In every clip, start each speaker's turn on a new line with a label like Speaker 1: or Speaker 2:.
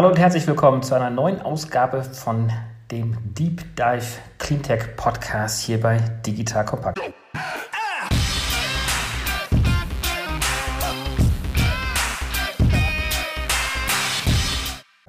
Speaker 1: Hallo und herzlich willkommen zu einer neuen Ausgabe von dem Deep Dive Cleantech Podcast hier bei Digital Compact.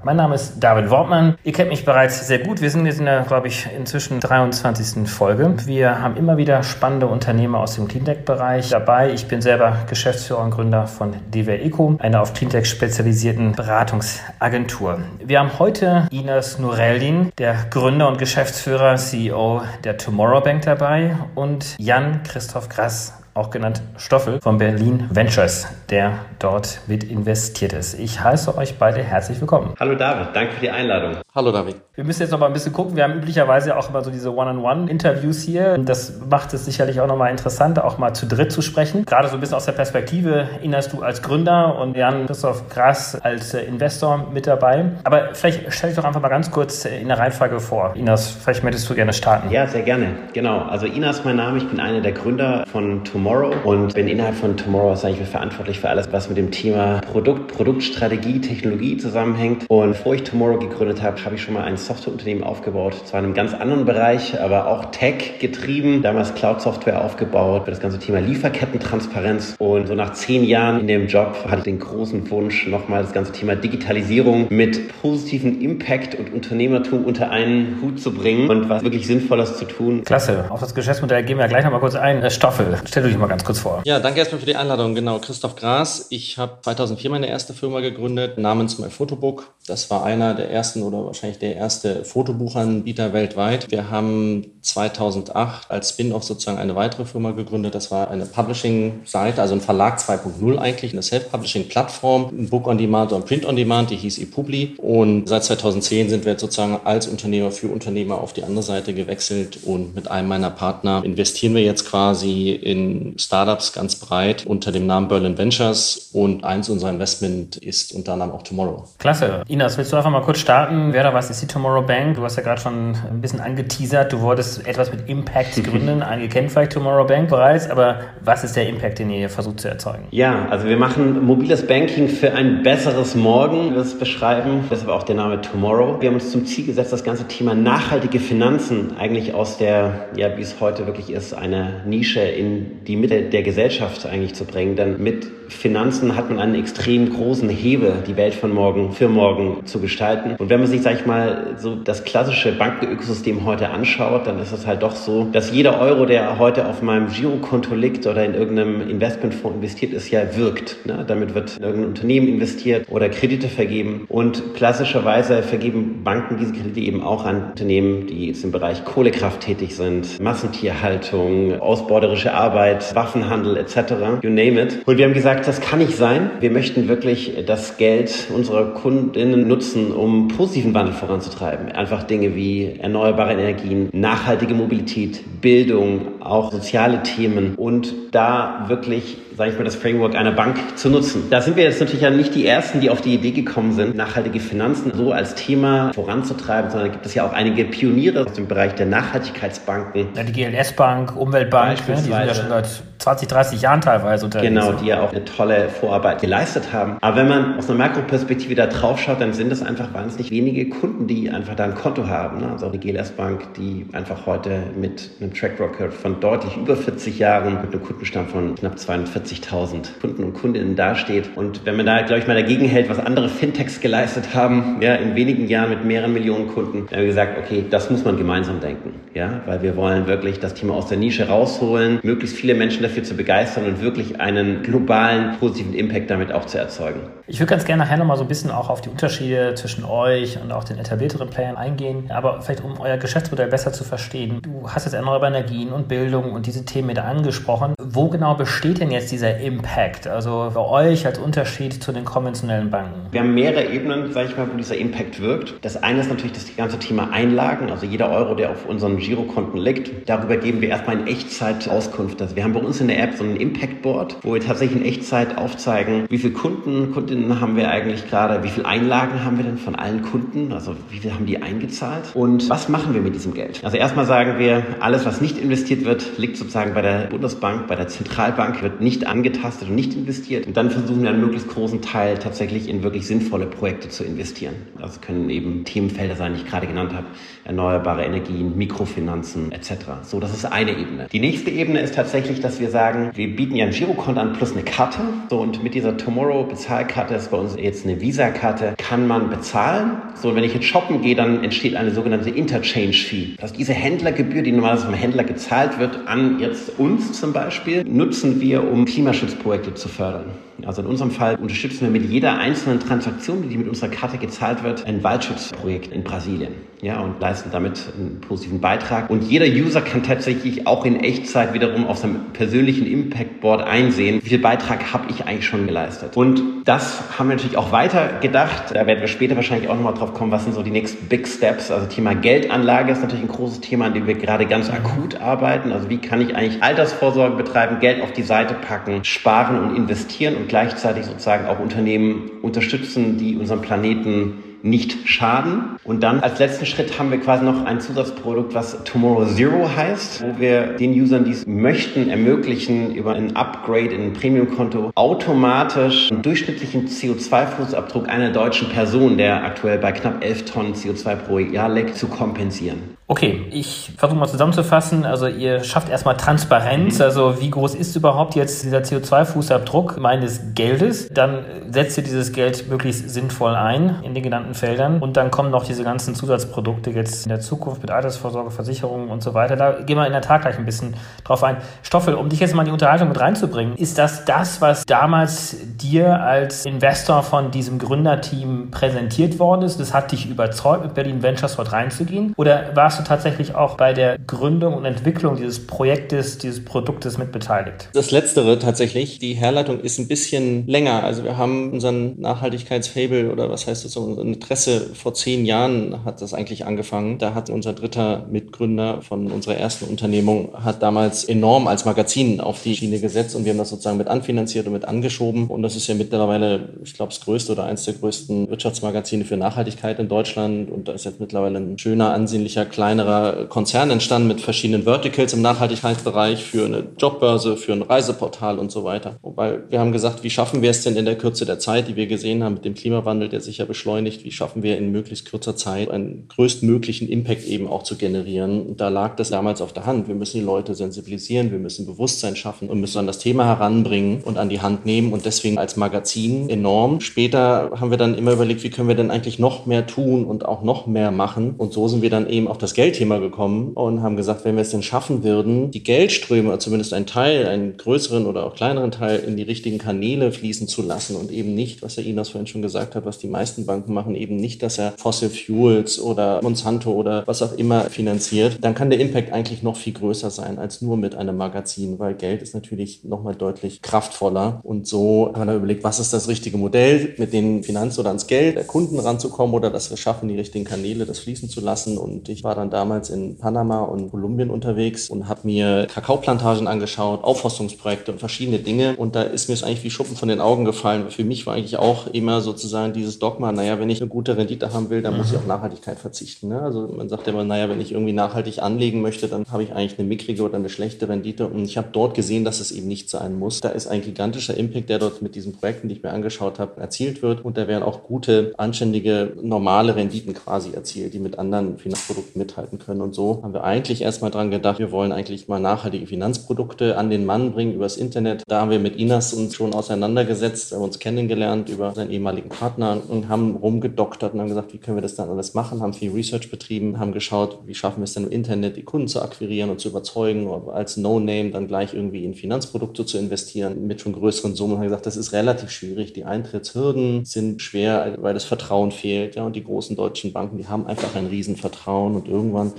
Speaker 1: Mein Name ist David Wortmann. Ihr kennt mich bereits sehr gut. Wir sind jetzt in der, glaube ich, inzwischen 23. Folge. Wir haben immer wieder spannende Unternehmer aus dem Cleantech-Bereich dabei. Ich bin selber Geschäftsführer und Gründer von DWR Eco, einer auf Cleantech spezialisierten Beratungsagentur. Wir haben heute Ines Nureldin, der Gründer und Geschäftsführer, CEO der Tomorrow Bank dabei und Jan Christoph Grass, auch genannt Stoffel von Berlin Ventures, der dort mit investiert ist. Ich heiße euch beide herzlich willkommen.
Speaker 2: Hallo David, danke für die Einladung.
Speaker 1: Hallo David. Wir müssen jetzt noch mal ein bisschen gucken. Wir haben üblicherweise auch immer so diese One-on-One-Interviews hier. Das macht es sicherlich auch noch mal interessant, auch mal zu dritt zu sprechen. Gerade so ein bisschen aus der Perspektive Inas du als Gründer und Jan Christoph Grass als äh, Investor mit dabei. Aber vielleicht stell dich doch einfach mal ganz kurz in der Reihenfolge vor. Inas, vielleicht möchtest du gerne starten.
Speaker 2: Ja, sehr gerne. Genau. Also Inas ist mein Name. Ich bin einer der Gründer von Tomorrow und bin innerhalb von Tomorrow, sage ich, verantwortlich für alles, was mit dem Thema Produkt, Produktstrategie, Technologie zusammenhängt. Und bevor ich Tomorrow gegründet habe, habe ich schon mal ein Softwareunternehmen aufgebaut, zwar in einem ganz anderen Bereich, aber auch Tech getrieben, damals Cloud-Software aufgebaut für das ganze Thema Lieferkettentransparenz. Und so nach zehn Jahren in dem Job hatte ich den großen Wunsch, nochmal das ganze Thema Digitalisierung mit positiven Impact und Unternehmertum unter einen Hut zu bringen und was wirklich Sinnvolles zu tun.
Speaker 1: Klasse. Auf das Geschäftsmodell gehen wir gleich nochmal kurz ein. Stoffel, stell du dich mal ganz kurz vor.
Speaker 3: Ja, danke erstmal für die Einladung. Genau, Christoph Gras. Ich habe 2004 meine erste Firma gegründet, namens My Photobook. Das war einer der ersten oder wahrscheinlich der erste Fotobuchanbieter weltweit. Wir haben 2008 als Spin-off sozusagen eine weitere Firma gegründet. Das war eine Publishing-Seite, also ein Verlag 2.0 eigentlich, eine Self-Publishing-Plattform, ein Book on Demand und Print on Demand, die hieß ePubli. Und seit 2010 sind wir jetzt sozusagen als Unternehmer für Unternehmer auf die andere Seite gewechselt und mit einem meiner Partner investieren wir jetzt quasi in Startups ganz breit unter dem Namen Berlin Ventures und eins unserer Investment ist unter anderem auch Tomorrow.
Speaker 1: Klasse. Inas, willst du einfach mal kurz starten? Was ist die Tomorrow Bank? Du hast ja gerade schon ein bisschen angeteasert. Du wolltest etwas mit Impact gründen. Einige kennen vielleicht Tomorrow Bank bereits, aber was ist der Impact, den ihr hier versucht zu erzeugen?
Speaker 2: Ja, also wir machen mobiles Banking für ein besseres Morgen, das beschreiben. Deshalb auch der Name Tomorrow. Wir haben uns zum Ziel gesetzt, das ganze Thema nachhaltige Finanzen eigentlich aus der, ja, wie es heute wirklich ist, eine Nische in die Mitte der Gesellschaft eigentlich zu bringen. Denn mit Finanzen hat man einen extrem großen Hebel, die Welt von morgen für morgen zu gestalten. Und wenn man sich, sag ich mal, so das klassische Bankenökosystem heute anschaut, dann ist es halt doch so, dass jeder Euro, der heute auf meinem Girokonto liegt oder in irgendeinem Investmentfonds investiert ist, ja wirkt. Ne? Damit wird in irgendein Unternehmen investiert oder Kredite vergeben. Und klassischerweise vergeben Banken diese Kredite eben auch an Unternehmen, die jetzt im Bereich Kohlekraft tätig sind, Massentierhaltung, ausbeuterische Arbeit, Waffenhandel etc. You name it. Und wir haben gesagt, das kann nicht sein. Wir möchten wirklich das Geld unserer Kundinnen nutzen, um positiven Wandel voranzutreiben. Einfach Dinge wie erneuerbare Energien, nachhaltige Mobilität, Bildung, auch soziale Themen und da wirklich sage ich mal, das Framework einer Bank zu nutzen. Da sind wir jetzt natürlich ja nicht die Ersten, die auf die Idee gekommen sind, nachhaltige Finanzen so als Thema voranzutreiben, sondern da gibt es ja auch einige Pioniere aus dem Bereich der Nachhaltigkeitsbanken.
Speaker 1: Ja, die GLS-Bank, Umweltbank, ne, die sind ja schon seit 20, 30 Jahren teilweise
Speaker 2: unterwegs. Genau, die ja auch eine tolle Vorarbeit geleistet haben. Aber wenn man aus einer Makroperspektive da drauf schaut, dann sind es einfach wahnsinnig wenige Kunden, die einfach da ein Konto haben. Ne? Also die GLS-Bank, die einfach heute mit einem Track Record von deutlich über 40 Jahren mit einem Kundenstamm von knapp 42 40.000 Kunden und Kundinnen dasteht. Und wenn man da, glaube ich, mal dagegen hält, was andere Fintechs geleistet haben, ja, in wenigen Jahren mit mehreren Millionen Kunden, dann haben wir gesagt, okay, das muss man gemeinsam denken, ja, weil wir wollen wirklich das Thema aus der Nische rausholen, möglichst viele Menschen dafür zu begeistern und wirklich einen globalen positiven Impact damit auch zu erzeugen.
Speaker 1: Ich würde ganz gerne nachher nochmal so ein bisschen auch auf die Unterschiede zwischen euch und auch den etablierteren Playern eingehen, aber vielleicht um euer Geschäftsmodell besser zu verstehen. Du hast jetzt erneuerbare Energien und Bildung und diese Themen mit angesprochen. Wo genau besteht denn jetzt dieser Impact? Also für euch als Unterschied zu den konventionellen Banken?
Speaker 2: Wir haben mehrere Ebenen, sage ich mal, wo dieser Impact wirkt. Das eine ist natürlich das ganze Thema Einlagen, also jeder Euro, der auf unseren Girokonten liegt. Darüber geben wir erstmal in Echtzeit Auskunft. Also wir haben bei uns in der App so ein Impact Board, wo wir tatsächlich in Echtzeit aufzeigen, wie viele Kunden, Kundinnen haben wir eigentlich gerade, wie viele Einlagen haben wir denn von allen Kunden, also wie viel haben die eingezahlt und was machen wir mit diesem Geld. Also erstmal sagen wir, alles, was nicht investiert wird, liegt sozusagen bei der Bundesbank, bei der Zentralbank, wird nicht angetastet und nicht investiert. Und dann versuchen wir einen möglichst großen Teil tatsächlich in wirklich sinnvolle Projekte zu investieren. Das können eben Themenfelder sein, die ich gerade genannt habe, erneuerbare Energien, Mikrofinanzen etc. So, das ist eine Ebene. Die nächste Ebene ist tatsächlich, dass wir sagen, wir bieten ja ein Girokonto an plus eine Karte. So, und mit dieser Tomorrow Bezahlkarte ist bei uns jetzt eine Visa-Karte, kann man bezahlen. So, wenn ich jetzt shoppen gehe, dann entsteht eine sogenannte Interchange Fee. Das heißt, diese Händlergebühr, die normalerweise vom Händler gezahlt wird, an jetzt uns zum Beispiel, nutzen wir, um Klimaschutzprojekte zu fördern. Also in unserem Fall unterstützen wir mit jeder einzelnen Transaktion, die mit unserer Karte gezahlt wird, ein Waldschutzprojekt in Brasilien. Ja, und leisten damit einen positiven Beitrag. Und jeder User kann tatsächlich auch in Echtzeit wiederum auf seinem persönlichen Impact Board einsehen, wie viel Beitrag habe ich eigentlich schon geleistet. Und das haben wir natürlich auch weiter gedacht. Da werden wir später wahrscheinlich auch nochmal drauf kommen, was sind so die nächsten Big Steps. Also Thema Geldanlage ist natürlich ein großes Thema, an dem wir gerade ganz akut arbeiten. Also wie kann ich eigentlich Altersvorsorge betreiben, Geld auf die Seite packen, sparen und investieren und gleichzeitig sozusagen auch Unternehmen unterstützen, die unseren Planeten nicht schaden. Und dann als letzten Schritt haben wir quasi noch ein Zusatzprodukt, was Tomorrow Zero heißt, wo wir den Usern, die es möchten, ermöglichen, über ein Upgrade in ein Premium-Konto automatisch einen durchschnittlichen CO2-Fußabdruck einer deutschen Person, der aktuell bei knapp 11 Tonnen CO2 pro Jahr liegt, zu kompensieren.
Speaker 1: Okay, ich versuche mal zusammenzufassen. Also ihr schafft erstmal Transparenz. Mhm. Also wie groß ist überhaupt jetzt dieser CO2-Fußabdruck meines Geldes? Dann setzt ihr dieses Geld möglichst sinnvoll ein in den genannten Feldern. Und dann kommen noch diese ganzen Zusatzprodukte jetzt in der Zukunft mit Altersvorsorge, Versicherungen und so weiter. Da gehen wir in der Tat gleich ein bisschen drauf ein. Stoffel, um dich jetzt mal in die Unterhaltung mit reinzubringen, ist das das, was damals dir als Investor von diesem Gründerteam präsentiert worden ist? Das hat dich überzeugt, mit Berlin Ventures dort reinzugehen? Oder warst du tatsächlich auch bei der Gründung und Entwicklung dieses Projektes, dieses Produktes mit beteiligt?
Speaker 3: Das Letztere tatsächlich. Die Herleitung ist ein bisschen länger. Also wir haben unseren Nachhaltigkeitsfable oder was heißt das, unser Interesse vor zehn Jahren hat das eigentlich angefangen. Da hat unser dritter Mitgründer von unserer ersten Unternehmung hat damals enorm als Magazin auf die Schiene gesetzt und wir haben das sozusagen mit anfinanziert und mit angeschoben. Und das ist ja mittlerweile, ich glaube, das größte oder eines der größten Wirtschaftsmagazine für Nachhaltigkeit in Deutschland. Und da ist jetzt mittlerweile ein schöner, ansehnlicher, kleiner kleinerer Konzern entstanden mit verschiedenen Verticals im Nachhaltigkeitsbereich für eine Jobbörse, für ein Reiseportal und so weiter. Wobei wir haben gesagt, wie schaffen wir es denn in der Kürze der Zeit, die wir gesehen haben mit dem Klimawandel, der sich ja beschleunigt, wie schaffen wir in möglichst kurzer Zeit einen größtmöglichen Impact eben auch zu generieren. Und da lag das damals auf der Hand. Wir müssen die Leute sensibilisieren, wir müssen Bewusstsein schaffen und müssen dann das Thema heranbringen und an die Hand nehmen und deswegen als Magazin enorm. Später haben wir dann immer überlegt, wie können wir denn eigentlich noch mehr tun und auch noch mehr machen. Und so sind wir dann eben auf das Geldthema gekommen und haben gesagt, wenn wir es denn schaffen würden, die Geldströme, zumindest einen Teil, einen größeren oder auch kleineren Teil in die richtigen Kanäle fließen zu lassen und eben nicht, was Herr Inas vorhin schon gesagt hat, was die meisten Banken machen, eben nicht, dass er Fossil Fuels oder Monsanto oder was auch immer finanziert, dann kann der Impact eigentlich noch viel größer sein als nur mit einem Magazin, weil Geld ist natürlich nochmal deutlich kraftvoller. Und so haben wir überlegt, was ist das richtige Modell, mit den Finanz- oder ans Geld der Kunden ranzukommen oder dass wir schaffen, die richtigen Kanäle das fließen zu lassen. Und ich war dann damals in Panama und Kolumbien unterwegs und habe mir Kakaoplantagen angeschaut, Aufforstungsprojekte und verschiedene Dinge. Und da ist mir es eigentlich wie Schuppen von den Augen gefallen. Für mich war eigentlich auch immer sozusagen dieses Dogma, naja, wenn ich eine gute Rendite haben will, dann mhm. muss ich auf Nachhaltigkeit verzichten. Ne? Also man sagt ja immer, naja, wenn ich irgendwie nachhaltig anlegen möchte, dann habe ich eigentlich eine mickrige oder eine schlechte Rendite. Und ich habe dort gesehen, dass es eben nicht sein muss. Da ist ein gigantischer Impact, der dort mit diesen Projekten, die ich mir angeschaut habe, erzielt wird. Und da werden auch gute, anständige, normale Renditen quasi erzielt, die mit anderen Finanzprodukten mithalten können. Und so haben wir eigentlich erstmal dran gedacht, wir wollen eigentlich mal nachhaltige Finanzprodukte an den Mann bringen übers Internet. Da haben wir mit Inas uns schon auseinandergesetzt, haben uns kennengelernt über seinen ehemaligen Partner und haben rumgedoktert und haben gesagt, wie können wir das dann alles machen, haben viel Research betrieben, haben geschaut, wie schaffen wir es denn im Internet, die Kunden zu akquirieren und zu überzeugen, als No-Name dann gleich irgendwie in Finanzprodukte zu investieren mit schon größeren Summen. Und haben gesagt, das ist relativ schwierig. Die Eintrittshürden sind schwer, weil das Vertrauen fehlt. Ja, und die großen deutschen Banken, die haben einfach ein Riesenvertrauen und irgendwann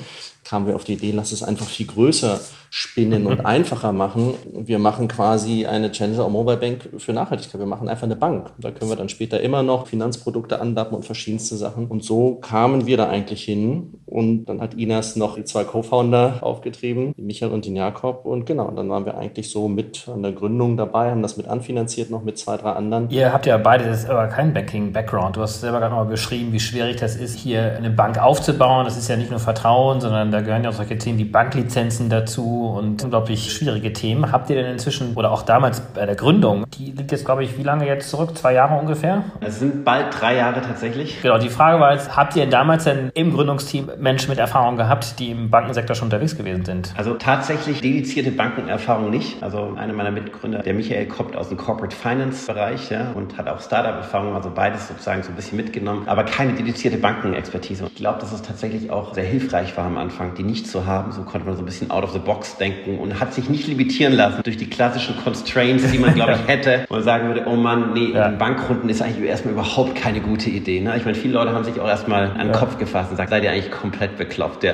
Speaker 3: kamen wir auf die Idee, lass es einfach viel größer spinnen und einfacher machen. Wir machen quasi eine Challenger Mobile Bank für Nachhaltigkeit. Wir machen einfach eine Bank. Da können wir dann später immer noch Finanzprodukte andappen und verschiedenste Sachen. Und so kamen wir da eigentlich hin Und dann hat Inas noch die zwei Co-Founder aufgetrieben, Michael und den Jakob. Und genau, dann waren wir eigentlich so mit an der Gründung dabei, haben das mit anfinanziert, noch mit zwei, drei anderen.
Speaker 1: Ihr habt ja beide das aber keinen Banking-Background. Du hast selber gerade mal beschrieben, wie schwierig das ist, hier eine Bank aufzubauen. Das ist ja nicht nur Vertrauen, sondern da gehören ja auch solche Themen wie Banklizenzen dazu und unglaublich schwierige Themen. Habt ihr denn inzwischen oder auch damals bei der Gründung, die liegt jetzt, glaube ich, wie lange jetzt zurück? Zwei Jahre ungefähr?
Speaker 2: Es sind bald drei Jahre tatsächlich.
Speaker 1: Genau, die Frage war jetzt, habt ihr damals denn im Gründungsteam Menschen mit Erfahrung gehabt, die im Bankensektor schon unterwegs gewesen sind?
Speaker 2: Also tatsächlich dedizierte Bankenerfahrung nicht. Also einer meiner Mitgründer, der Michael, kommt aus dem Corporate Finance Bereich ja, und hat auch Startup-Erfahrung, also beides sozusagen so ein bisschen mitgenommen, aber keine dedizierte Bankenexpertise. Ich glaube, dass es tatsächlich auch sehr hilfreich war am Anfang, die nicht zu haben. So konnte man so ein bisschen out of the box denken und hat sich nicht limitieren lassen durch die klassischen Constraints, die man, glaube ich, hätte, wo man sagen würde, oh Mann, nee, ja. Bankrunden ist eigentlich erstmal überhaupt keine gute Idee. Ne? Ich meine, viele Leute haben sich auch erstmal an den ja. Kopf gefasst und sagt, seid ihr eigentlich komplett bekloppt. Ja.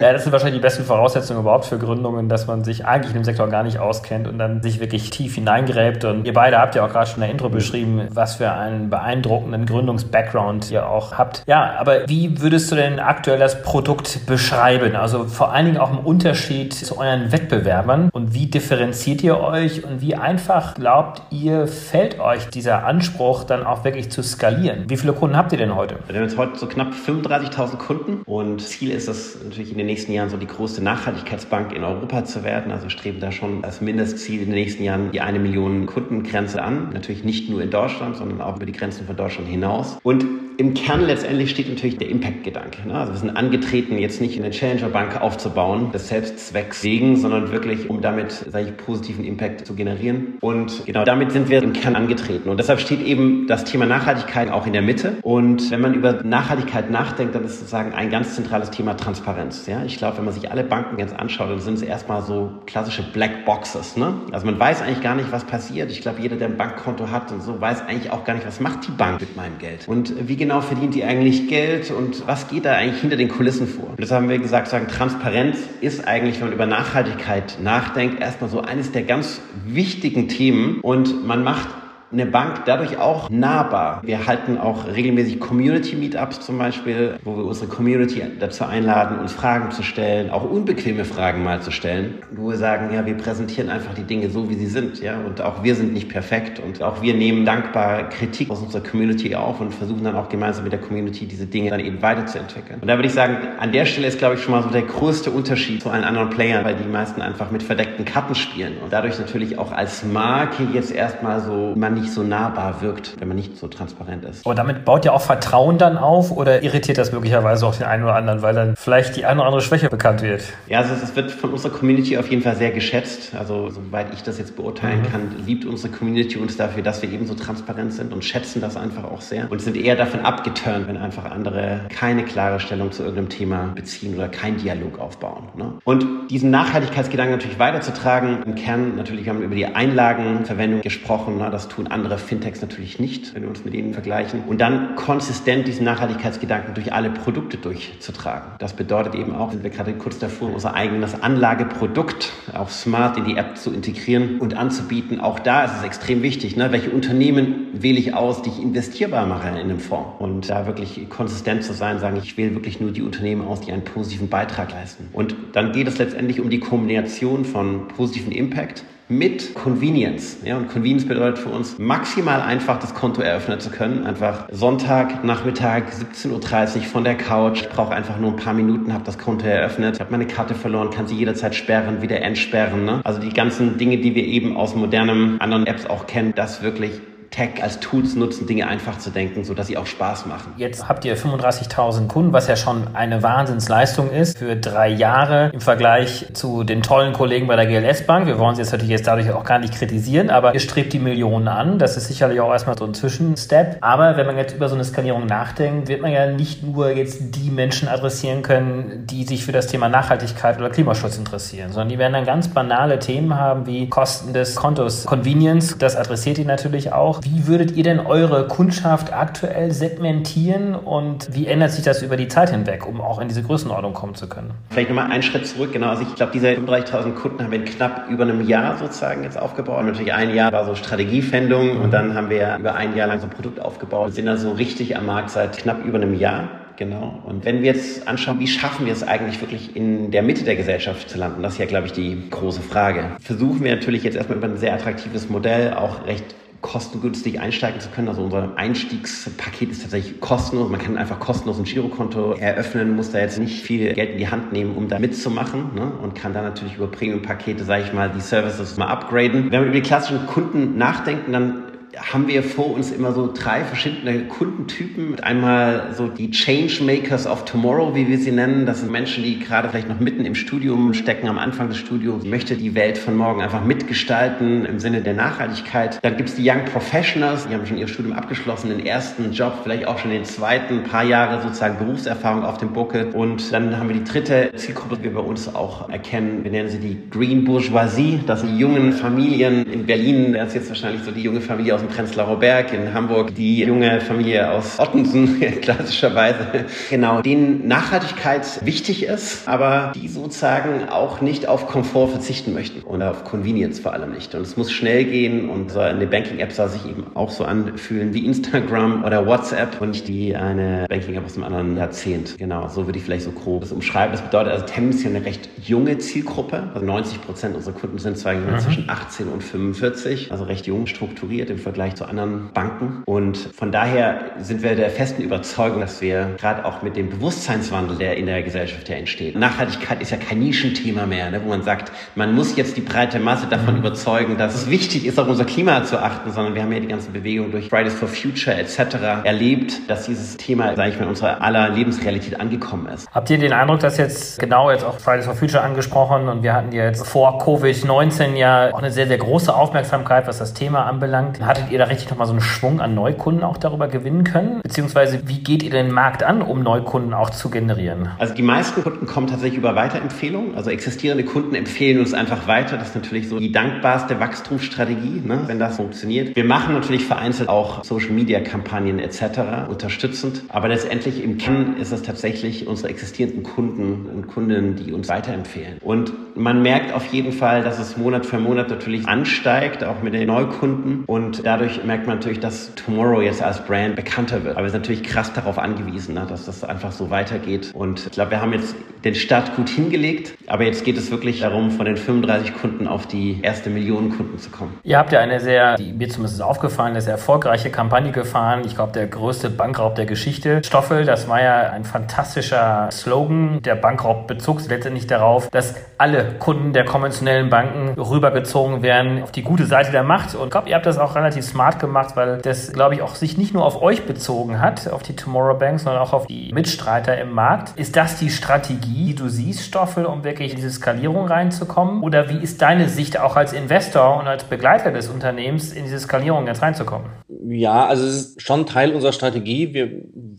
Speaker 1: ja, das sind wahrscheinlich die besten Voraussetzungen überhaupt für Gründungen, dass man sich eigentlich in dem Sektor gar nicht auskennt und dann sich wirklich tief hineingräbt. Und ihr beide habt ja auch gerade schon in der Intro beschrieben, was für einen beeindruckenden Gründungs-Background ihr auch habt. Ja, aber wie würdest du denn aktuell das Produkt beschreiben? Also vor allen Dingen auch im Unterschied zu euren Wettbewerbern und wie differenziert ihr euch und wie einfach glaubt ihr, fällt euch dieser Anspruch dann auch wirklich zu skalieren? Wie viele Kunden habt ihr denn heute?
Speaker 2: Wir haben jetzt heute so knapp 35.000 Kunden und Ziel ist es natürlich in den nächsten Jahren so die größte Nachhaltigkeitsbank in Europa zu werden. Also streben da schon als Mindestziel in den nächsten Jahren die eine Million Kundengrenze an. Natürlich nicht nur in Deutschland, sondern auch über die Grenzen von Deutschland hinaus. Und im Kern letztendlich steht natürlich der Impact-Gedanke. Ne? Also wir sind angetreten, jetzt nicht eine Challenger-Bank aufzubauen, des Selbstzwecks wegen, sondern wirklich, um damit, sage ich, positiven Impact zu generieren. Und genau damit sind wir im Kern angetreten. Und deshalb steht eben das Thema Nachhaltigkeit auch in der Mitte. Und wenn man über Nachhaltigkeit nachdenkt, dann ist sozusagen ein ganz zentrales Thema Transparenz. Ja? Ich glaube, wenn man sich alle Banken jetzt anschaut, dann sind es erstmal so klassische Black Boxes. Ne? Also man weiß eigentlich gar nicht, was passiert. Ich glaube, jeder, der ein Bankkonto hat und so, weiß eigentlich auch gar nicht, was macht die Bank mit meinem Geld. Und wie genau verdient die eigentlich Geld und was geht da eigentlich hinter den Kulissen vor? Und das haben wir gesagt, sagen, Transparenz ist eigentlich, wenn man über Nachhaltigkeit nachdenkt, erstmal so eines der ganz wichtigen Themen. Und man macht eine Bank dadurch auch nahbar. Wir halten auch regelmäßig Community-Meetups zum Beispiel, wo wir unsere Community dazu einladen, uns Fragen zu stellen, auch unbequeme Fragen mal zu stellen, wo wir sagen, ja, wir präsentieren einfach die Dinge so, wie sie sind, ja, und auch wir sind nicht perfekt und auch wir nehmen dankbar Kritik aus unserer Community auf und versuchen dann auch gemeinsam mit der Community diese Dinge dann eben weiterzuentwickeln. Und da würde ich sagen, an der Stelle ist, glaube ich, schon mal so der größte Unterschied zu allen anderen Playern, weil die meisten einfach mit verdeckten Karten spielen und dadurch natürlich auch als Marke jetzt erstmal so man nicht so nahbar wirkt, wenn man nicht so transparent ist.
Speaker 1: Aber damit baut ja auch Vertrauen dann auf oder irritiert das möglicherweise auch den einen oder anderen, weil dann vielleicht die eine oder andere Schwäche bekannt wird?
Speaker 2: Ja, also es wird von unserer Community auf jeden Fall sehr geschätzt. Also soweit ich das jetzt beurteilen mhm. kann, liebt unsere Community uns dafür, dass wir ebenso transparent sind und schätzen das einfach auch sehr und sind eher davon abgeturnt, wenn einfach andere keine klare Stellung zu irgendeinem Thema beziehen oder keinen Dialog aufbauen. Ne? Und diesen Nachhaltigkeitsgedanken natürlich weiterzutragen, im Kern natürlich haben wir über die Einlagenverwendung gesprochen, ne? das tun andere Fintechs natürlich nicht, wenn wir uns mit ihnen vergleichen. Und dann konsistent diesen Nachhaltigkeitsgedanken durch alle Produkte durchzutragen. Das bedeutet eben auch, sind wir gerade kurz davor, unser eigenes Anlageprodukt auch smart in die App zu integrieren und anzubieten. Auch da ist es extrem wichtig, ne? welche Unternehmen wähle ich aus, die ich investierbar mache in einem Fonds. Und da wirklich konsistent zu sein, sagen, ich wähle wirklich nur die Unternehmen aus, die einen positiven Beitrag leisten. Und dann geht es letztendlich um die Kombination von positiven Impact mit Convenience. Ja, und Convenience bedeutet für uns maximal einfach das Konto eröffnen zu können. Einfach Sonntag, Nachmittag, 17.30 Uhr von der Couch. Ich brauche einfach nur ein paar Minuten, habe das Konto eröffnet. Habe meine Karte verloren, kann sie jederzeit sperren, wieder entsperren. Ne? Also die ganzen Dinge, die wir eben aus modernen anderen Apps auch kennen, das wirklich Tech als Tools nutzen, Dinge einfach zu denken, sodass sie auch Spaß machen.
Speaker 1: Jetzt habt ihr 35.000 Kunden, was ja schon eine Wahnsinnsleistung ist für drei Jahre im Vergleich zu den tollen Kollegen bei der GLS Bank. Wir wollen sie jetzt natürlich jetzt dadurch auch gar nicht kritisieren, aber ihr strebt die Millionen an. Das ist sicherlich auch erstmal so ein Zwischenstep. Aber wenn man jetzt über so eine Skalierung nachdenkt, wird man ja nicht nur jetzt die Menschen adressieren können, die sich für das Thema Nachhaltigkeit oder Klimaschutz interessieren, sondern die werden dann ganz banale Themen haben wie Kosten des Kontos, Convenience. Das adressiert ihr natürlich auch. Wie würdet ihr denn eure Kundschaft aktuell segmentieren und wie ändert sich das über die Zeit hinweg, um auch in diese Größenordnung kommen zu können?
Speaker 2: Vielleicht nochmal einen Schritt zurück. Genau, also ich glaube, diese 35.000 Kunden haben wir in knapp über einem Jahr sozusagen jetzt aufgebaut. natürlich ein Jahr war so Strategiefändung und dann haben wir über ein Jahr lang so ein Produkt aufgebaut. Wir sind dann so richtig am Markt seit knapp über einem Jahr genau. Und wenn wir jetzt anschauen, wie schaffen wir es eigentlich wirklich in der Mitte der Gesellschaft zu landen, das ist ja, glaube ich, die große Frage. Versuchen wir natürlich jetzt erstmal über ein sehr attraktives Modell, auch recht kostengünstig einsteigen zu können. Also unser Einstiegspaket ist tatsächlich kostenlos. Man kann einfach kostenlos ein Girokonto eröffnen, muss da jetzt nicht viel Geld in die Hand nehmen, um da mitzumachen ne? und kann dann natürlich über Premium-Pakete, sage ich mal, die Services mal upgraden. Wenn wir über die klassischen Kunden nachdenken, dann haben wir vor uns immer so drei verschiedene Kundentypen. Einmal so die Changemakers of Tomorrow, wie wir sie nennen. Das sind Menschen, die gerade vielleicht noch mitten im Studium stecken, am Anfang des Studiums, möchte die Welt von morgen einfach mitgestalten im Sinne der Nachhaltigkeit. Dann gibt es die Young Professionals, die haben schon ihr Studium abgeschlossen, den ersten Job, vielleicht auch schon den zweiten, paar Jahre sozusagen Berufserfahrung auf dem Buckel. Und dann haben wir die dritte Zielgruppe, die wir bei uns auch erkennen. Wir nennen sie die Green Bourgeoisie. Das sind die jungen Familien. In Berlin das ist jetzt wahrscheinlich so die junge Familie aus dem Prenzlauer Berg, in Hamburg die junge Familie aus Ottensen, klassischerweise. Genau, denen Nachhaltigkeit wichtig ist, aber die sozusagen auch nicht auf Komfort verzichten möchten und auf Convenience vor allem nicht. Und es muss schnell gehen und eine Banking-App soll sich eben auch so anfühlen wie Instagram oder WhatsApp und nicht die eine Banking-App aus einem anderen Jahrzehnt. Genau, so würde ich vielleicht so grob das umschreiben. Das bedeutet also, Tem ist ja eine recht junge Zielgruppe. Also 90 Prozent unserer Kunden sind zwar mhm. zwischen 18 und 45, also recht jung strukturiert im Vergleich Vergleich zu anderen Banken. Und von daher sind wir der festen Überzeugung, dass wir gerade auch mit dem Bewusstseinswandel, der in der Gesellschaft ja entsteht. Nachhaltigkeit ist ja kein Nischenthema mehr, ne, wo man sagt, man muss jetzt die breite Masse davon mhm. überzeugen, dass es wichtig ist, auf unser Klima zu achten, sondern wir haben ja die ganze Bewegung durch Fridays for Future etc. erlebt, dass dieses Thema, sage ich mal, in unserer aller Lebensrealität angekommen ist.
Speaker 1: Habt ihr den Eindruck, dass jetzt genau jetzt auch Fridays for Future angesprochen und wir hatten jetzt vor Covid-19 ja auch eine sehr, sehr große Aufmerksamkeit, was das Thema anbelangt. Hattet ihr da richtig nochmal so einen Schwung an Neukunden auch darüber gewinnen können? Beziehungsweise wie geht ihr den Markt an, um Neukunden auch zu generieren?
Speaker 2: Also die meisten Kunden kommen tatsächlich über Weiterempfehlungen. Also existierende Kunden empfehlen uns einfach weiter. Das ist natürlich so die dankbarste Wachstumsstrategie, ne, wenn das funktioniert. Wir machen natürlich vereinzelt auch Social-Media-Kampagnen etc. unterstützend. Aber letztendlich im Kern ist es tatsächlich unsere existierenden Kunden und Kundinnen, die uns weiterempfehlen. Und man merkt auf jeden Fall, dass es Monat für Monat natürlich ansteigt, auch mit den Neukunden. Und da dadurch merkt man natürlich, dass Tomorrow jetzt als Brand bekannter wird. Aber wir sind natürlich krass darauf angewiesen, ne, dass das einfach so weitergeht. Und ich glaube, wir haben jetzt den Start gut hingelegt, aber jetzt geht es wirklich darum, von den 35 Kunden auf die erste Million Kunden zu kommen.
Speaker 1: Ihr habt ja eine sehr, die mir zumindest aufgefallen ist, erfolgreiche Kampagne gefahren. Ich glaube, der größte Bankraub der Geschichte. Stoffel, das war ja ein fantastischer Slogan. Der Bankraub bezog sich letztendlich darauf, dass alle Kunden der konventionellen Banken rübergezogen werden auf die gute Seite der Macht. Und ich glaube, ihr habt das auch relativ smart gemacht, weil das, glaube ich, auch sich nicht nur auf euch bezogen hat, auf die Tomorrow Bank, sondern auch auf die Mitstreiter im Markt. Ist das die Strategie, die du siehst, Stoffel, um wirklich in diese Skalierung reinzukommen? Oder wie ist deine Sicht auch als Investor und als Begleiter des Unternehmens in diese Skalierung jetzt reinzukommen?
Speaker 3: Ja, also es ist schon Teil unserer Strategie. Wir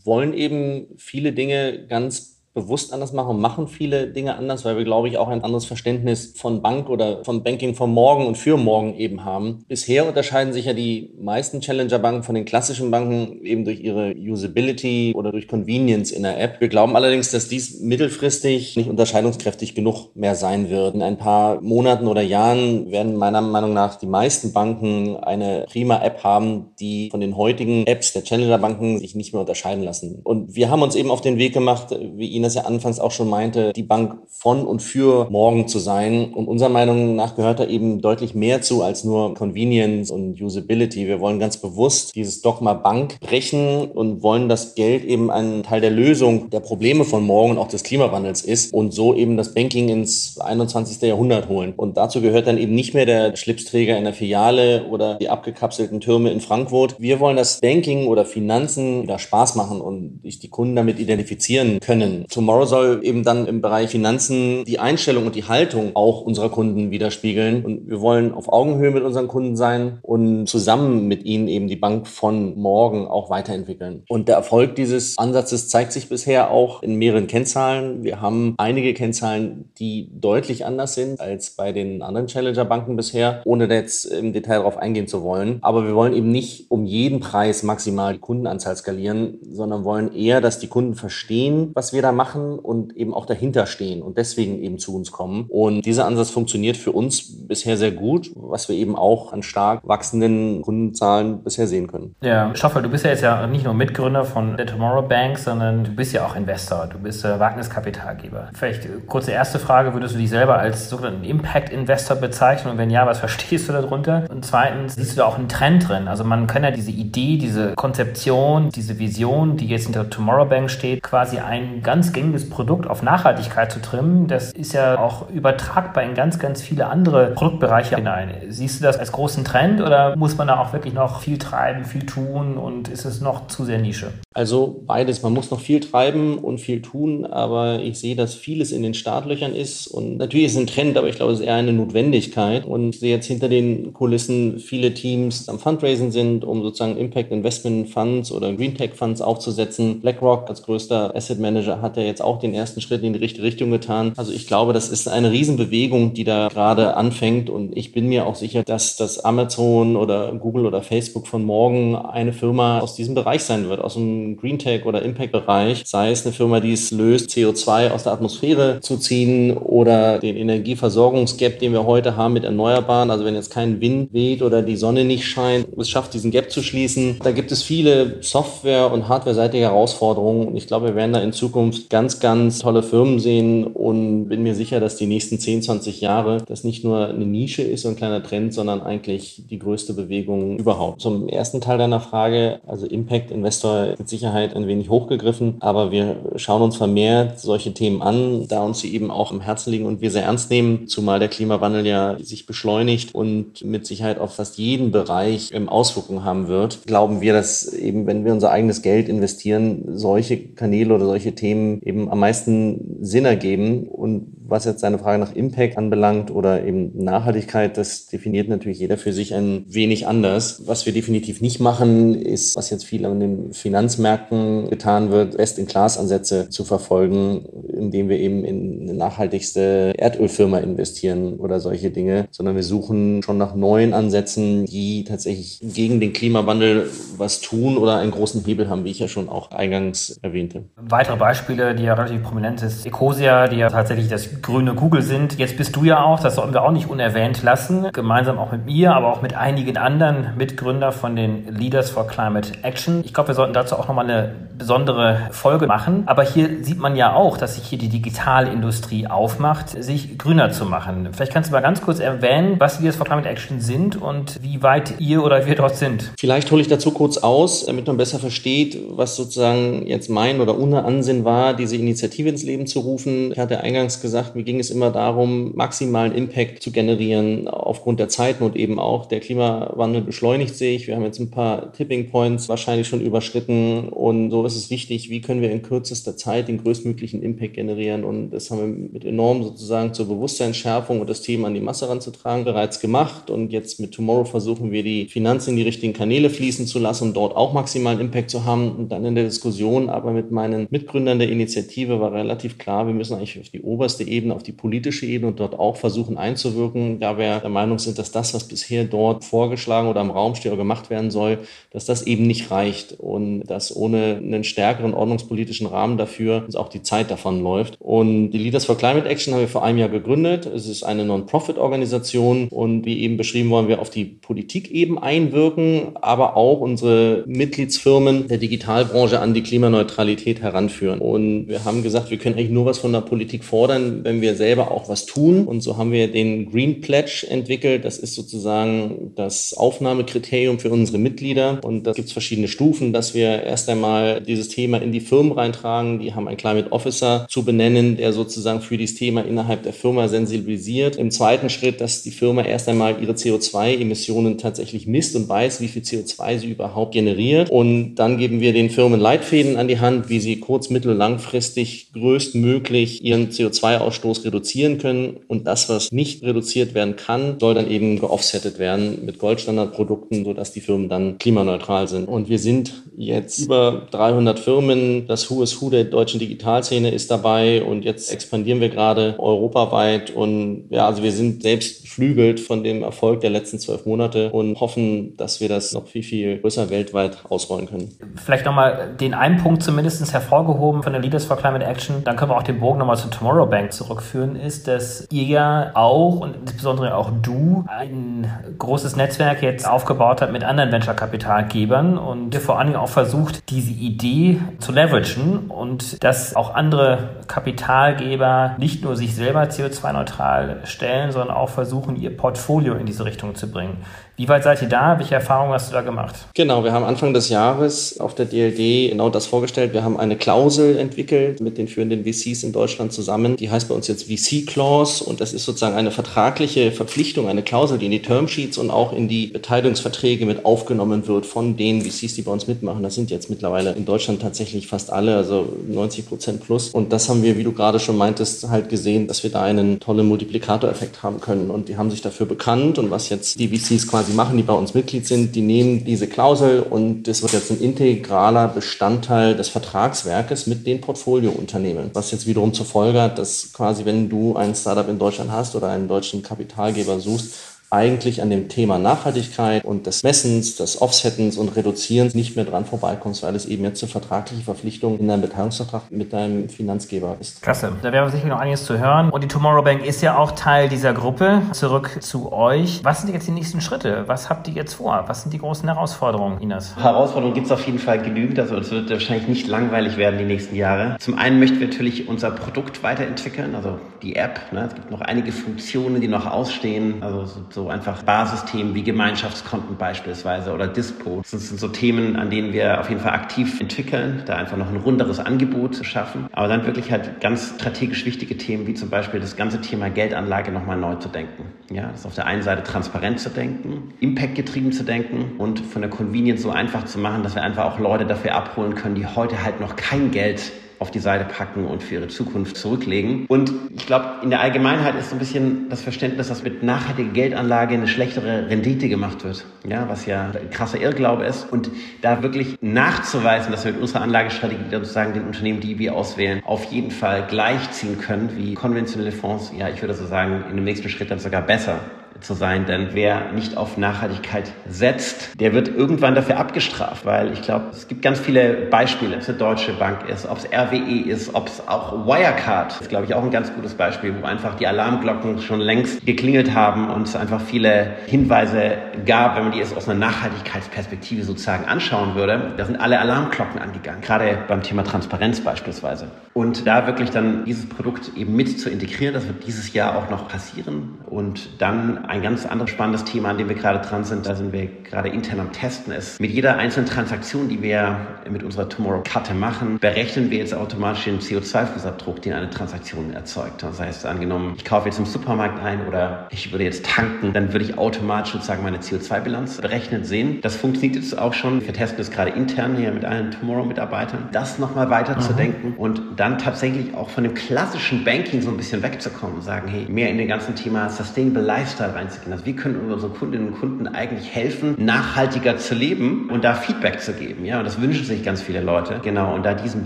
Speaker 3: wollen eben viele Dinge ganz bewusst anders machen machen viele Dinge anders, weil wir, glaube ich, auch ein anderes Verständnis von Bank oder von Banking von morgen und für morgen eben haben. Bisher unterscheiden sich ja die meisten Challenger-Banken von den klassischen Banken eben durch ihre Usability oder durch Convenience in der App. Wir glauben allerdings, dass dies mittelfristig nicht unterscheidungskräftig genug mehr sein wird. In ein paar Monaten oder Jahren werden meiner Meinung nach die meisten Banken eine prima App haben, die von den heutigen Apps der Challenger-Banken sich nicht mehr unterscheiden lassen. Und wir haben uns eben auf den Weg gemacht, wie ihn Ines ja anfangs auch schon meinte, die Bank von und für morgen zu sein. Und unserer Meinung nach gehört da eben deutlich mehr zu als nur Convenience und Usability. Wir wollen ganz bewusst dieses Dogma Bank brechen und wollen, dass Geld eben ein Teil der Lösung der Probleme von morgen und auch des Klimawandels ist und so eben das Banking ins 21. Jahrhundert holen. Und dazu gehört dann eben nicht mehr der Schlipsträger in der Filiale oder die abgekapselten Türme in Frankfurt. Wir wollen, dass Banking oder Finanzen da Spaß machen und sich die Kunden damit identifizieren können. Tomorrow soll eben dann im Bereich Finanzen die Einstellung und die Haltung auch unserer Kunden widerspiegeln. Und wir wollen auf Augenhöhe mit unseren Kunden sein und zusammen mit ihnen eben die Bank von morgen auch weiterentwickeln. Und der Erfolg dieses Ansatzes zeigt sich bisher auch in mehreren Kennzahlen. Wir haben einige Kennzahlen, die deutlich anders sind als bei den anderen Challenger-Banken bisher, ohne jetzt im Detail darauf eingehen zu wollen. Aber wir wollen eben nicht um jeden Preis maximal die Kundenanzahl skalieren, sondern wollen eher, dass die Kunden verstehen, was wir da machen machen und eben auch dahinter stehen und deswegen eben zu uns kommen. Und dieser Ansatz funktioniert für uns bisher sehr gut, was wir eben auch an stark wachsenden Kundenzahlen bisher sehen können.
Speaker 1: Ja, Stoffel, du bist ja jetzt ja nicht nur Mitgründer von der Tomorrow Bank, sondern du bist ja auch Investor, du bist äh, Wagniskapitalgeber. Vielleicht äh, kurze erste Frage, würdest du dich selber als sogenannten Impact-Investor bezeichnen und wenn ja, was verstehst du darunter? Und zweitens, siehst du da auch einen Trend drin? Also man kann ja diese Idee, diese Konzeption, diese Vision, die jetzt hinter Tomorrow Bank steht, quasi ein ganz gängiges Produkt auf Nachhaltigkeit zu trimmen, das ist ja auch übertragbar in ganz, ganz viele andere Produktbereiche hinein. Siehst du das als großen Trend oder muss man da auch wirklich noch viel treiben, viel tun und ist es noch zu sehr Nische?
Speaker 3: Also beides. Man muss noch viel treiben und viel tun, aber ich sehe, dass vieles in den Startlöchern ist und natürlich ist es ein Trend, aber ich glaube, es ist eher eine Notwendigkeit und ich sehe jetzt hinter den Kulissen viele Teams am Fundraising sind, um sozusagen Impact Investment Funds oder Green Tech Funds aufzusetzen. BlackRock als größter Asset Manager hat ja jetzt auch den ersten Schritt in die richtige Richtung getan. Also ich glaube, das ist eine Riesenbewegung, die da gerade anfängt und ich bin mir auch sicher, dass das Amazon oder Google oder Facebook von morgen eine Firma aus diesem Bereich sein wird, aus dem Green Tech oder Impact Bereich, sei es eine Firma, die es löst, CO2 aus der Atmosphäre zu ziehen oder den Energieversorgungsgap, den wir heute haben mit Erneuerbaren. Also wenn jetzt kein Wind weht oder die Sonne nicht scheint, es schafft, diesen Gap zu schließen. Da gibt es viele Software- und Hardware-seitige Herausforderungen und ich glaube, wir werden da in Zukunft ganz, ganz tolle Firmen sehen und bin mir sicher, dass die nächsten 10, 20 Jahre das nicht nur eine Nische ist, so ein kleiner Trend, sondern eigentlich die größte Bewegung überhaupt. Zum ersten Teil deiner Frage, also Impact Investor mit Sicherheit ein wenig hochgegriffen, aber wir schauen uns vermehrt solche Themen an, da uns sie eben auch im Herzen liegen und wir sehr ernst nehmen, zumal der Klimawandel ja sich beschleunigt und mit Sicherheit auf fast jeden Bereich Auswirkungen haben wird, glauben wir, dass eben, wenn wir unser eigenes Geld investieren, solche Kanäle oder solche Themen eben am meisten Sinn ergeben und was jetzt seine Frage nach Impact anbelangt oder eben Nachhaltigkeit, das definiert natürlich jeder für sich ein wenig anders. Was wir definitiv nicht machen, ist, was jetzt viel an den Finanzmärkten getan wird, Best-in-Class-Ansätze zu verfolgen, indem wir eben in eine nachhaltigste Erdölfirma investieren oder solche Dinge, sondern wir suchen schon nach neuen Ansätzen, die tatsächlich gegen den Klimawandel was tun oder einen großen Hebel haben, wie ich ja schon auch eingangs erwähnte.
Speaker 1: Weitere Beispiele, die ja relativ prominent ist, Ecosia, die ja tatsächlich das grüne Google sind. Jetzt bist du ja auch, das sollten wir auch nicht unerwähnt lassen, gemeinsam auch mit mir, aber auch mit einigen anderen Mitgründer von den Leaders for Climate Action. Ich glaube, wir sollten dazu auch nochmal eine besondere Folge machen. Aber hier sieht man ja auch, dass sich hier die Digitalindustrie aufmacht, sich grüner zu machen. Vielleicht kannst du mal ganz kurz erwähnen, was Leaders for Climate Action sind und wie weit ihr oder wir dort sind.
Speaker 3: Vielleicht hole ich dazu kurz aus, damit man besser versteht, was sozusagen jetzt mein oder unser Ansinn war, diese Initiative ins Leben zu rufen. Ich hatte eingangs gesagt, mir ging es immer darum, maximalen Impact zu generieren aufgrund der Zeitnot eben auch. Der Klimawandel beschleunigt sich. Wir haben jetzt ein paar Tipping Points wahrscheinlich schon überschritten und so ist es wichtig, wie können wir in kürzester Zeit den größtmöglichen Impact generieren und das haben wir mit enorm sozusagen zur Bewusstseinsschärfung und das Thema an die Masse ranzutragen bereits gemacht und jetzt mit Tomorrow versuchen wir die Finanzen in die richtigen Kanäle fließen zu lassen, um dort auch maximalen Impact zu haben und dann in der Diskussion aber mit meinen Mitgründern der Initiative war relativ klar, wir müssen eigentlich auf die oberste Ebene auf die politische Ebene und dort auch versuchen einzuwirken, da wir der Meinung sind, dass das, was bisher dort vorgeschlagen oder im Raum steht oder gemacht werden soll, dass das eben nicht reicht und dass ohne einen stärkeren ordnungspolitischen Rahmen dafür auch die Zeit davon läuft. Und die Leaders for Climate Action haben wir vor einem Jahr gegründet. Es ist eine Non-Profit-Organisation und wie eben beschrieben wollen wir auf die Politik eben einwirken, aber auch unsere Mitgliedsfirmen der Digitalbranche an die Klimaneutralität heranführen. Und wir haben gesagt, wir können eigentlich nur was von der Politik fordern, wenn wir selber auch was tun. Und so haben wir den Green Pledge entwickelt. Das ist sozusagen das Aufnahmekriterium für unsere Mitglieder. Und da gibt es verschiedene Stufen, dass wir erst einmal dieses Thema in die Firmen reintragen. Die haben einen Climate Officer zu benennen, der sozusagen für dieses Thema innerhalb der Firma sensibilisiert. Im zweiten Schritt, dass die Firma erst einmal ihre CO2-Emissionen tatsächlich misst und weiß, wie viel CO2 sie überhaupt generiert. Und dann geben wir den Firmen Leitfäden an die Hand, wie sie kurz-, mittel-, langfristig größtmöglich ihren CO2-Ausstoß Ausstoß reduzieren können. Und das, was nicht reduziert werden kann, soll dann eben geoffsettet werden mit Goldstandardprodukten, sodass die Firmen dann klimaneutral sind. Und wir sind jetzt über 300 Firmen. Das Who is Who der deutschen Digitalszene ist dabei und jetzt expandieren wir gerade europaweit und ja, also wir sind selbst beflügelt von dem Erfolg der letzten zwölf Monate und hoffen, dass wir das noch viel, viel größer weltweit ausrollen können.
Speaker 1: Vielleicht nochmal den einen Punkt zumindest hervorgehoben von der Leaders for Climate Action, dann können wir auch den Bogen nochmal zu Tomorrow Bank zurückführen, ist, dass ihr ja auch und insbesondere auch du ein großes Netzwerk jetzt aufgebaut habt mit anderen Venture-Kapitalgebern und ihr vor allen Dingen auch versucht, diese Idee zu leveragen und dass auch andere Kapitalgeber nicht nur sich selber CO2-neutral stellen, sondern auch versuchen, ihr Portfolio in diese Richtung zu bringen. Wie weit seid ihr da? Welche Erfahrungen hast du da gemacht?
Speaker 3: Genau, wir haben Anfang des Jahres auf der DLD genau das vorgestellt. Wir haben eine Klausel entwickelt mit den führenden VCs in Deutschland zusammen. Die heißt bei uns jetzt VC Clause und das ist sozusagen eine vertragliche Verpflichtung, eine Klausel, die in die Termsheets und auch in die Beteiligungsverträge mit aufgenommen wird von den VCs, die bei uns mitmachen. Das sind jetzt mittlerweile in Deutschland tatsächlich fast alle, also 90 Prozent plus. Und das haben wir, wie du gerade schon meintest, halt gesehen, dass wir da einen tollen Multiplikatoreffekt haben können. Und die haben sich dafür bekannt und was jetzt die VCs quasi die machen, die bei uns Mitglied sind, die nehmen diese Klausel und das wird jetzt ein integraler Bestandteil des Vertragswerkes mit den Portfoliounternehmen. Was jetzt wiederum zur Folge hat, dass quasi, wenn du ein Startup in Deutschland hast oder einen deutschen Kapitalgeber suchst, eigentlich an dem Thema Nachhaltigkeit und des Messens, des Offsettens und Reduzierens nicht mehr dran vorbeikommst, weil es eben jetzt eine vertragliche Verpflichtung in deinem Beteiligungsvertrag mit deinem Finanzgeber ist.
Speaker 1: Klasse. Da wäre sicherlich noch einiges zu hören. Und die Tomorrow Bank ist ja auch Teil dieser Gruppe. Zurück zu euch. Was sind jetzt die nächsten Schritte? Was habt ihr jetzt vor? Was sind die großen Herausforderungen, Inas?
Speaker 2: Herausforderungen gibt es auf jeden Fall genügend. Also es wird wahrscheinlich nicht langweilig werden die nächsten Jahre. Zum einen möchten wir natürlich unser Produkt weiterentwickeln, also die App. Ne? Es gibt noch einige Funktionen, die noch ausstehen. Also so so einfach Basisthemen wie Gemeinschaftskonten beispielsweise oder Dispo. Das sind so Themen, an denen wir auf jeden Fall aktiv entwickeln, da einfach noch ein runderes Angebot zu schaffen. Aber dann wirklich halt ganz strategisch wichtige Themen wie zum Beispiel das ganze Thema Geldanlage nochmal neu zu denken. Ja, das ist auf der einen Seite transparent zu denken, Impact getrieben zu denken und von der Convenience so einfach zu machen, dass wir einfach auch Leute dafür abholen können, die heute halt noch kein Geld auf die Seite packen und für ihre Zukunft zurücklegen. Und ich glaube, in der Allgemeinheit ist so ein bisschen das Verständnis, dass mit nachhaltiger Geldanlage eine schlechtere Rendite gemacht wird. Ja, was ja ein krasser Irrglaube ist. Und da wirklich nachzuweisen, dass wir mit unserer Anlagestrategie sozusagen den Unternehmen, die wir auswählen, auf jeden Fall gleichziehen können wie konventionelle Fonds. Ja, ich würde so sagen, in dem nächsten Schritt dann sogar besser zu sein. Denn wer nicht auf Nachhaltigkeit setzt, der wird irgendwann dafür abgestraft. Weil ich glaube, es gibt ganz viele Beispiele, ob es eine Deutsche Bank ist, ob es RWE ist, ob es auch Wirecard ist, glaube ich, auch ein ganz gutes Beispiel, wo einfach die Alarmglocken schon längst geklingelt haben und es einfach viele Hinweise gab, wenn man die jetzt aus einer Nachhaltigkeitsperspektive sozusagen anschauen würde. Da sind alle Alarmglocken angegangen, gerade beim Thema Transparenz beispielsweise. Und da wirklich dann dieses Produkt eben mit zu integrieren, das wird dieses Jahr auch noch passieren und dann ein ganz anderes spannendes Thema, an dem wir gerade dran sind, da sind wir gerade intern am Testen, ist mit jeder einzelnen Transaktion, die wir mit unserer Tomorrow-Karte machen, berechnen wir jetzt automatisch den CO2-Fußabdruck, den eine Transaktion erzeugt. Das heißt, angenommen, ich kaufe jetzt im Supermarkt ein oder ich würde jetzt tanken, dann würde ich automatisch sozusagen meine CO2-Bilanz berechnet sehen. Das funktioniert jetzt auch schon. Wir testen es gerade intern hier mit allen Tomorrow-Mitarbeitern, das nochmal weiter mhm. zu denken und dann tatsächlich auch von dem klassischen Banking so ein bisschen wegzukommen und sagen, hey, mehr in den ganzen Thema Sustainable Lifestyle reinzugehen. Also wie können unsere Kundinnen und Kunden eigentlich helfen, nachhaltiger zu leben und da Feedback zu geben. Ja, und das wünschen sich ganz viele Leute. Genau, und da diesen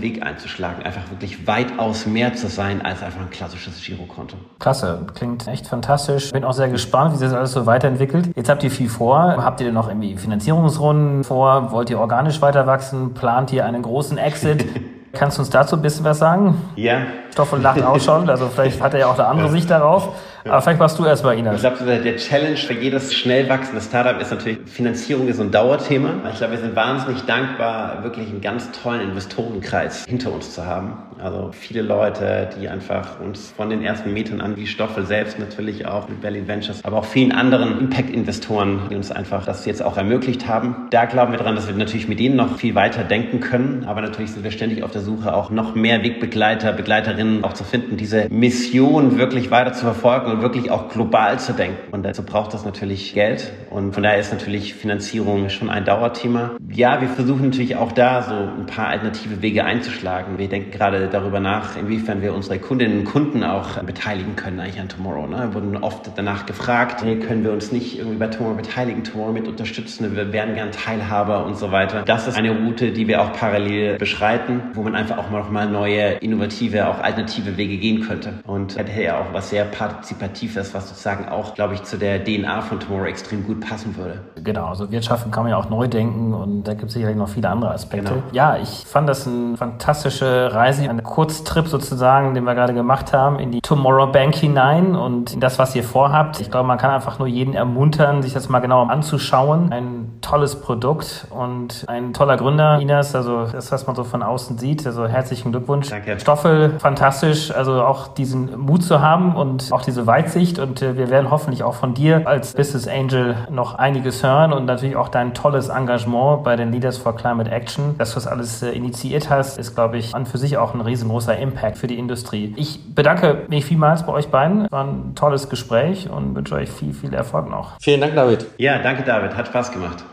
Speaker 2: Weg einzuschlagen, einfach wirklich weitaus mehr zu sein als einfach ein klassisches Girokonto.
Speaker 1: Klasse, klingt echt fantastisch. Bin auch sehr gespannt, wie sich das alles so weiterentwickelt. Jetzt habt ihr viel vor. Habt ihr denn noch irgendwie Finanzierungsrunden vor? Wollt ihr organisch weiter wachsen? Plant ihr einen großen Exit? Kannst du uns dazu ein bisschen was sagen?
Speaker 2: Ja.
Speaker 1: Stoffel lacht auch schon, also vielleicht hat er ja auch eine andere Sicht darauf. Aber vielleicht machst du erstmal, Ina.
Speaker 2: Ich glaube, der Challenge für jedes schnell wachsende Startup ist natürlich, Finanzierung ist ein Dauerthema. Ich glaube, wir sind wahnsinnig dankbar, wirklich einen ganz tollen Investorenkreis hinter uns zu haben. Also viele Leute, die einfach uns von den ersten Metern an, wie Stoffel selbst natürlich auch mit Berlin Ventures, aber auch vielen anderen Impact-Investoren, die uns einfach das jetzt auch ermöglicht haben. Da glauben wir dran, dass wir natürlich mit denen noch viel weiter denken können. Aber natürlich sind wir ständig auf der Suche, auch noch mehr Wegbegleiter, Begleiterinnen auch zu finden, diese Mission wirklich weiter zu verfolgen und wirklich auch global zu denken. Und dazu braucht das natürlich Geld. Und von daher ist natürlich Finanzierung schon ein Dauerthema. Ja, wir versuchen natürlich auch da so ein paar alternative Wege einzuschlagen. Wir denken gerade darüber nach, inwiefern wir unsere Kundinnen und Kunden auch beteiligen können eigentlich an Tomorrow. Ne? Wir wurden oft danach gefragt, hey, können wir uns nicht irgendwie bei Tomorrow beteiligen, Tomorrow mit unterstützen, wir wären gern Teilhaber und so weiter. Das ist eine Route, die wir auch parallel beschreiten, wo man einfach auch mal noch mal neue, innovative, auch alternative alternative Wege gehen könnte. Und hätte ja auch was sehr Partizipatives, was sozusagen auch, glaube ich, zu der DNA von Tomorrow extrem gut passen würde.
Speaker 1: Genau, also Wirtschaften kann man ja auch neu denken und da gibt es sicherlich noch viele andere Aspekte. Genau. Ja, ich fand das eine fantastische Reise, ein Kurztrip sozusagen, den wir gerade gemacht haben, in die Tomorrow Bank hinein und in das, was ihr vorhabt. Ich glaube, man kann einfach nur jeden ermuntern, sich das mal genauer anzuschauen. Ein tolles Produkt und ein toller Gründer, Inas, also das, was man so von außen sieht. Also herzlichen Glückwunsch.
Speaker 2: Danke.
Speaker 1: Stoffel, fantastisch, also auch diesen Mut zu haben und auch diese Weitsicht und äh, wir werden hoffentlich auch von dir als Business Angel noch einiges hören und natürlich auch dein tolles Engagement bei den Leaders for Climate Action. Dass du das alles äh, initiiert hast, ist, glaube ich, an für sich auch ein riesengroßer Impact für die Industrie. Ich bedanke mich vielmals bei euch beiden. War ein tolles Gespräch und wünsche euch viel, viel Erfolg noch.
Speaker 3: Vielen Dank, David.
Speaker 2: Ja, danke, David. Hat Spaß gemacht.